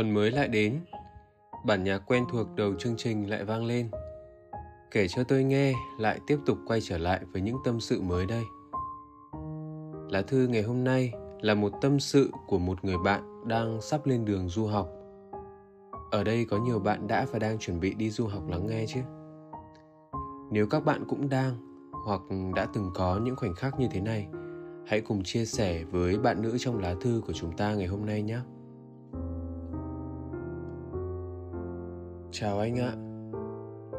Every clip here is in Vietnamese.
Tuần mới lại đến, bản nhạc quen thuộc đầu chương trình lại vang lên. Kể cho tôi nghe lại tiếp tục quay trở lại với những tâm sự mới đây. Lá thư ngày hôm nay là một tâm sự của một người bạn đang sắp lên đường du học. Ở đây có nhiều bạn đã và đang chuẩn bị đi du học lắng nghe chứ. Nếu các bạn cũng đang hoặc đã từng có những khoảnh khắc như thế này, hãy cùng chia sẻ với bạn nữ trong lá thư của chúng ta ngày hôm nay nhé. Chào anh ạ.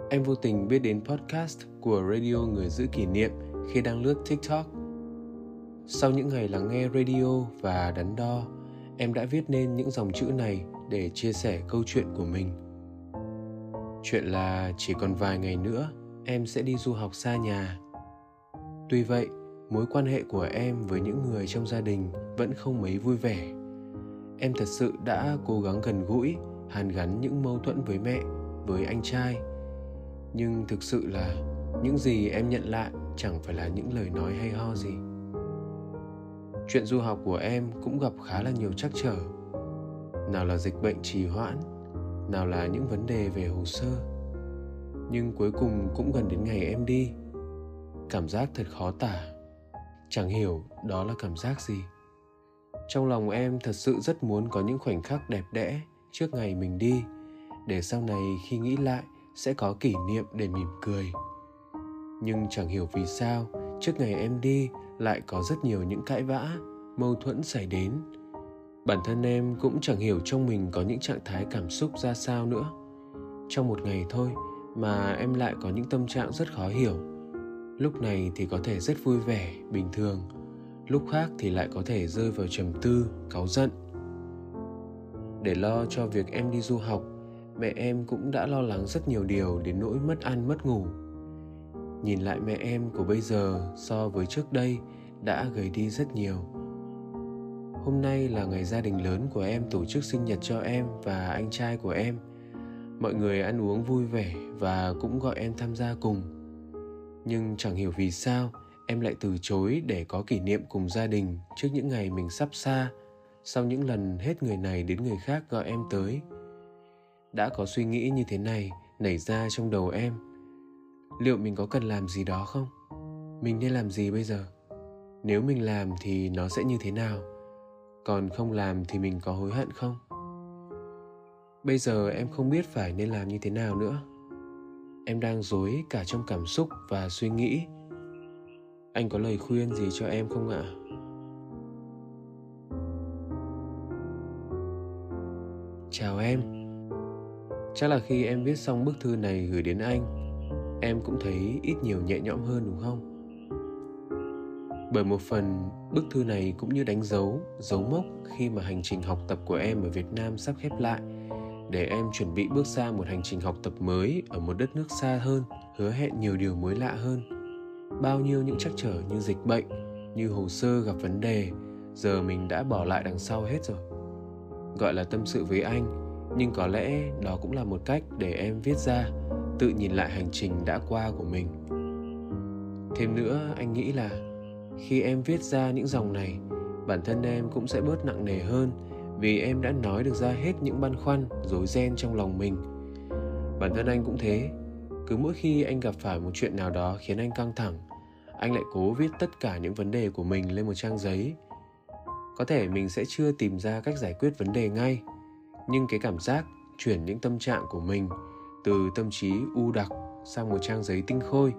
Em vô tình biết đến podcast của Radio Người Giữ Kỷ Niệm khi đang lướt TikTok. Sau những ngày lắng nghe radio và đắn đo, em đã viết nên những dòng chữ này để chia sẻ câu chuyện của mình. Chuyện là chỉ còn vài ngày nữa em sẽ đi du học xa nhà. Tuy vậy, mối quan hệ của em với những người trong gia đình vẫn không mấy vui vẻ. Em thật sự đã cố gắng gần gũi hàn gắn những mâu thuẫn với mẹ, với anh trai. Nhưng thực sự là những gì em nhận lại chẳng phải là những lời nói hay ho gì. Chuyện du học của em cũng gặp khá là nhiều trắc trở. Nào là dịch bệnh trì hoãn, nào là những vấn đề về hồ sơ. Nhưng cuối cùng cũng gần đến ngày em đi. Cảm giác thật khó tả. Chẳng hiểu đó là cảm giác gì. Trong lòng em thật sự rất muốn có những khoảnh khắc đẹp đẽ trước ngày mình đi, để sau này khi nghĩ lại sẽ có kỷ niệm để mỉm cười. Nhưng chẳng hiểu vì sao, trước ngày em đi lại có rất nhiều những cãi vã, mâu thuẫn xảy đến. Bản thân em cũng chẳng hiểu trong mình có những trạng thái cảm xúc ra sao nữa. Trong một ngày thôi mà em lại có những tâm trạng rất khó hiểu. Lúc này thì có thể rất vui vẻ, bình thường. Lúc khác thì lại có thể rơi vào trầm tư, cáu giận để lo cho việc em đi du học, mẹ em cũng đã lo lắng rất nhiều điều đến nỗi mất ăn, mất ngủ. Nhìn lại mẹ em của bây giờ so với trước đây đã gầy đi rất nhiều. Hôm nay là ngày gia đình lớn của em tổ chức sinh nhật cho em và anh trai của em. Mọi người ăn uống vui vẻ và cũng gọi em tham gia cùng. Nhưng chẳng hiểu vì sao em lại từ chối để có kỷ niệm cùng gia đình trước những ngày mình sắp xa sau những lần hết người này đến người khác gọi em tới, đã có suy nghĩ như thế này nảy ra trong đầu em. Liệu mình có cần làm gì đó không? Mình nên làm gì bây giờ? Nếu mình làm thì nó sẽ như thế nào? Còn không làm thì mình có hối hận không? Bây giờ em không biết phải nên làm như thế nào nữa. Em đang dối cả trong cảm xúc và suy nghĩ. Anh có lời khuyên gì cho em không ạ? à? Em Chắc là khi em viết xong bức thư này gửi đến anh Em cũng thấy ít nhiều nhẹ nhõm hơn đúng không? Bởi một phần bức thư này cũng như đánh dấu, dấu mốc khi mà hành trình học tập của em ở Việt Nam sắp khép lại để em chuẩn bị bước sang một hành trình học tập mới ở một đất nước xa hơn, hứa hẹn nhiều điều mới lạ hơn. Bao nhiêu những trắc trở như dịch bệnh, như hồ sơ gặp vấn đề, giờ mình đã bỏ lại đằng sau hết rồi gọi là tâm sự với anh nhưng có lẽ đó cũng là một cách để em viết ra, tự nhìn lại hành trình đã qua của mình. Thêm nữa, anh nghĩ là khi em viết ra những dòng này, bản thân em cũng sẽ bớt nặng nề hơn vì em đã nói được ra hết những băn khoăn, rối ren trong lòng mình. Bản thân anh cũng thế. Cứ mỗi khi anh gặp phải một chuyện nào đó khiến anh căng thẳng, anh lại cố viết tất cả những vấn đề của mình lên một trang giấy. Có thể mình sẽ chưa tìm ra cách giải quyết vấn đề ngay nhưng cái cảm giác chuyển những tâm trạng của mình từ tâm trí u đặc sang một trang giấy tinh khôi,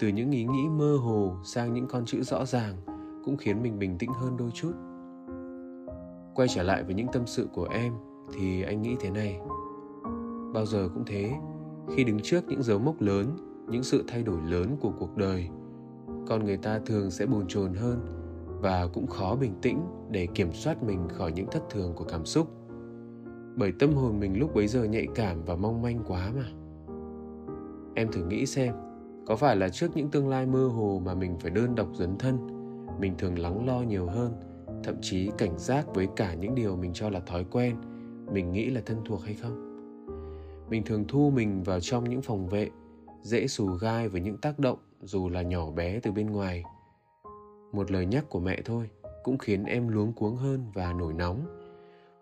từ những ý nghĩ mơ hồ sang những con chữ rõ ràng cũng khiến mình bình tĩnh hơn đôi chút. Quay trở lại với những tâm sự của em thì anh nghĩ thế này. Bao giờ cũng thế, khi đứng trước những dấu mốc lớn, những sự thay đổi lớn của cuộc đời, con người ta thường sẽ bồn chồn hơn và cũng khó bình tĩnh để kiểm soát mình khỏi những thất thường của cảm xúc bởi tâm hồn mình lúc bấy giờ nhạy cảm và mong manh quá mà. Em thử nghĩ xem, có phải là trước những tương lai mơ hồ mà mình phải đơn độc dấn thân, mình thường lắng lo nhiều hơn, thậm chí cảnh giác với cả những điều mình cho là thói quen, mình nghĩ là thân thuộc hay không? Mình thường thu mình vào trong những phòng vệ, dễ xù gai với những tác động dù là nhỏ bé từ bên ngoài. Một lời nhắc của mẹ thôi cũng khiến em luống cuống hơn và nổi nóng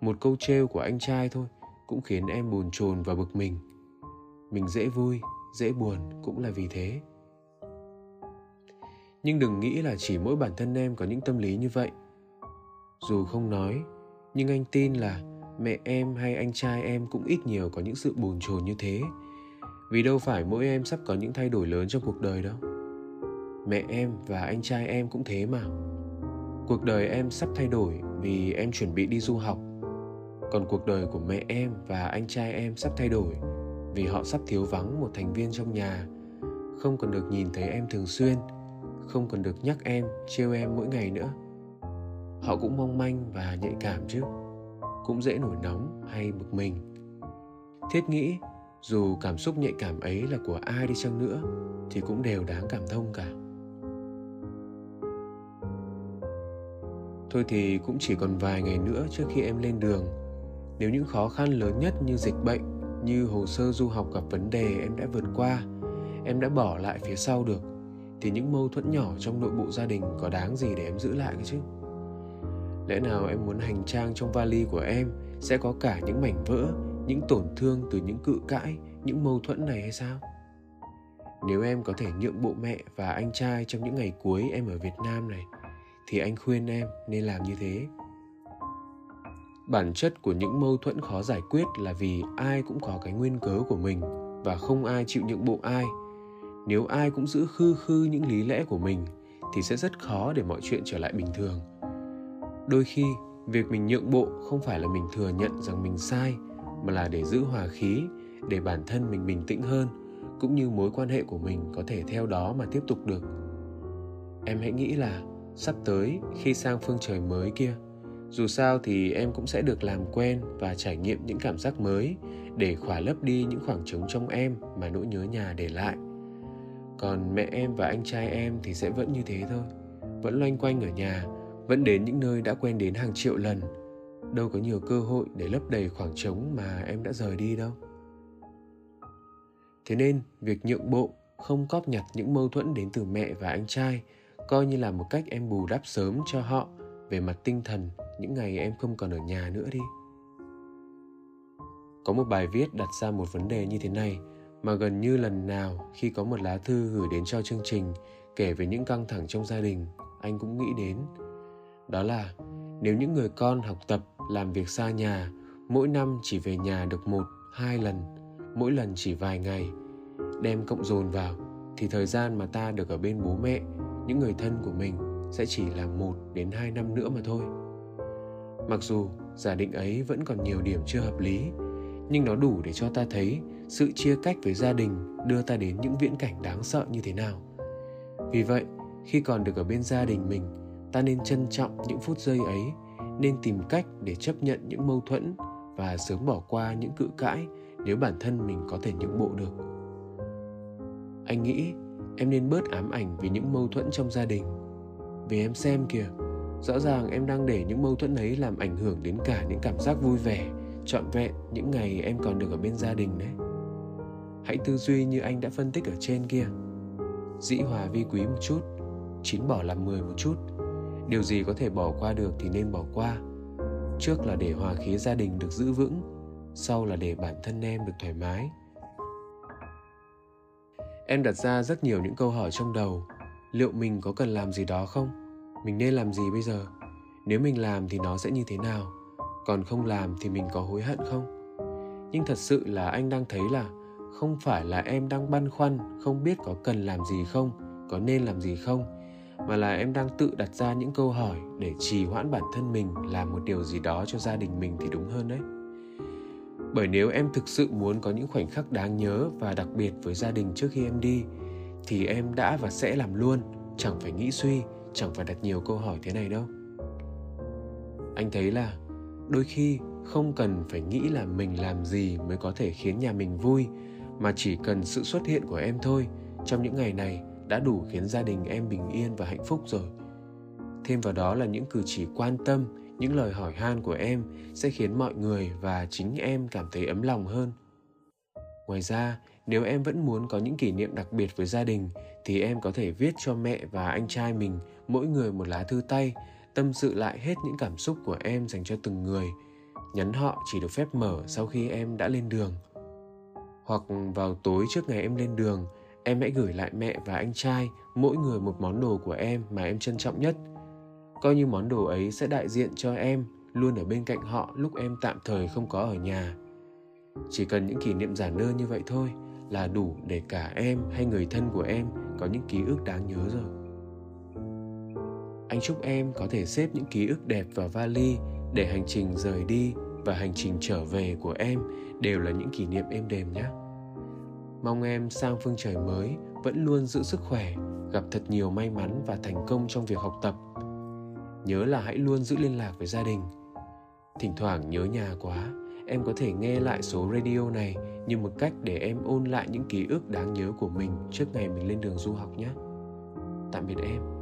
một câu trêu của anh trai thôi, cũng khiến em bồn chồn và bực mình. Mình dễ vui, dễ buồn cũng là vì thế. Nhưng đừng nghĩ là chỉ mỗi bản thân em có những tâm lý như vậy. Dù không nói, nhưng anh tin là mẹ em hay anh trai em cũng ít nhiều có những sự bồn chồn như thế. Vì đâu phải mỗi em sắp có những thay đổi lớn trong cuộc đời đâu. Mẹ em và anh trai em cũng thế mà. Cuộc đời em sắp thay đổi vì em chuẩn bị đi du học còn cuộc đời của mẹ em và anh trai em sắp thay đổi vì họ sắp thiếu vắng một thành viên trong nhà. Không còn được nhìn thấy em thường xuyên, không còn được nhắc em, trêu em mỗi ngày nữa. Họ cũng mong manh và nhạy cảm chứ, cũng dễ nổi nóng hay bực mình. Thiết nghĩ dù cảm xúc nhạy cảm ấy là của ai đi chăng nữa thì cũng đều đáng cảm thông cả. Thôi thì cũng chỉ còn vài ngày nữa trước khi em lên đường nếu những khó khăn lớn nhất như dịch bệnh, như hồ sơ du học gặp vấn đề em đã vượt qua, em đã bỏ lại phía sau được, thì những mâu thuẫn nhỏ trong nội bộ gia đình có đáng gì để em giữ lại cái chứ? Lẽ nào em muốn hành trang trong vali của em sẽ có cả những mảnh vỡ, những tổn thương từ những cự cãi, những mâu thuẫn này hay sao? Nếu em có thể nhượng bộ mẹ và anh trai trong những ngày cuối em ở việt nam này, thì anh khuyên em nên làm như thế bản chất của những mâu thuẫn khó giải quyết là vì ai cũng có cái nguyên cớ của mình và không ai chịu nhượng bộ ai. Nếu ai cũng giữ khư khư những lý lẽ của mình thì sẽ rất khó để mọi chuyện trở lại bình thường. Đôi khi, việc mình nhượng bộ không phải là mình thừa nhận rằng mình sai, mà là để giữ hòa khí, để bản thân mình bình tĩnh hơn, cũng như mối quan hệ của mình có thể theo đó mà tiếp tục được. Em hãy nghĩ là sắp tới, khi sang phương trời mới kia dù sao thì em cũng sẽ được làm quen và trải nghiệm những cảm giác mới để khỏa lấp đi những khoảng trống trong em mà nỗi nhớ nhà để lại. Còn mẹ em và anh trai em thì sẽ vẫn như thế thôi. Vẫn loanh quanh ở nhà, vẫn đến những nơi đã quen đến hàng triệu lần. Đâu có nhiều cơ hội để lấp đầy khoảng trống mà em đã rời đi đâu. Thế nên, việc nhượng bộ, không cóp nhặt những mâu thuẫn đến từ mẹ và anh trai coi như là một cách em bù đắp sớm cho họ về mặt tinh thần, những ngày em không còn ở nhà nữa đi. Có một bài viết đặt ra một vấn đề như thế này, mà gần như lần nào khi có một lá thư gửi đến cho chương trình, kể về những căng thẳng trong gia đình, anh cũng nghĩ đến. Đó là, nếu những người con học tập, làm việc xa nhà, mỗi năm chỉ về nhà được một, hai lần, mỗi lần chỉ vài ngày, đem cộng dồn vào, thì thời gian mà ta được ở bên bố mẹ, những người thân của mình sẽ chỉ là một đến hai năm nữa mà thôi. Mặc dù giả định ấy vẫn còn nhiều điểm chưa hợp lý, nhưng nó đủ để cho ta thấy sự chia cách với gia đình đưa ta đến những viễn cảnh đáng sợ như thế nào. Vì vậy, khi còn được ở bên gia đình mình, ta nên trân trọng những phút giây ấy, nên tìm cách để chấp nhận những mâu thuẫn và sớm bỏ qua những cự cãi nếu bản thân mình có thể nhượng bộ được. Anh nghĩ em nên bớt ám ảnh vì những mâu thuẫn trong gia đình vì em xem kìa, rõ ràng em đang để những mâu thuẫn ấy làm ảnh hưởng đến cả những cảm giác vui vẻ, trọn vẹn những ngày em còn được ở bên gia đình đấy. Hãy tư duy như anh đã phân tích ở trên kia. Dĩ hòa vi quý một chút, chín bỏ làm mười một chút. Điều gì có thể bỏ qua được thì nên bỏ qua. Trước là để hòa khí gia đình được giữ vững, sau là để bản thân em được thoải mái. Em đặt ra rất nhiều những câu hỏi trong đầu liệu mình có cần làm gì đó không? Mình nên làm gì bây giờ? Nếu mình làm thì nó sẽ như thế nào? Còn không làm thì mình có hối hận không? Nhưng thật sự là anh đang thấy là không phải là em đang băn khoăn, không biết có cần làm gì không, có nên làm gì không, mà là em đang tự đặt ra những câu hỏi để trì hoãn bản thân mình, làm một điều gì đó cho gia đình mình thì đúng hơn đấy. Bởi nếu em thực sự muốn có những khoảnh khắc đáng nhớ và đặc biệt với gia đình trước khi em đi thì em đã và sẽ làm luôn. Chẳng phải nghĩ suy, chẳng phải đặt nhiều câu hỏi thế này đâu. Anh thấy là đôi khi không cần phải nghĩ là mình làm gì mới có thể khiến nhà mình vui, mà chỉ cần sự xuất hiện của em thôi. Trong những ngày này đã đủ khiến gia đình em bình yên và hạnh phúc rồi. Thêm vào đó là những cử chỉ quan tâm, những lời hỏi han của em sẽ khiến mọi người và chính em cảm thấy ấm lòng hơn. Ngoài ra nếu em vẫn muốn có những kỷ niệm đặc biệt với gia đình, thì em có thể viết cho mẹ và anh trai mình mỗi người một lá thư tay, tâm sự lại hết những cảm xúc của em dành cho từng người. Nhắn họ chỉ được phép mở sau khi em đã lên đường. Hoặc vào tối trước ngày em lên đường, em hãy gửi lại mẹ và anh trai mỗi người một món đồ của em mà em trân trọng nhất. Coi như món đồ ấy sẽ đại diện cho em luôn ở bên cạnh họ lúc em tạm thời không có ở nhà. Chỉ cần những kỷ niệm giản đơn như vậy thôi là đủ để cả em hay người thân của em có những ký ức đáng nhớ rồi. Anh chúc em có thể xếp những ký ức đẹp vào vali để hành trình rời đi và hành trình trở về của em đều là những kỷ niệm êm đềm nhé. Mong em sang phương trời mới vẫn luôn giữ sức khỏe, gặp thật nhiều may mắn và thành công trong việc học tập. Nhớ là hãy luôn giữ liên lạc với gia đình. Thỉnh thoảng nhớ nhà quá em có thể nghe lại số radio này như một cách để em ôn lại những ký ức đáng nhớ của mình trước ngày mình lên đường du học nhé. Tạm biệt em.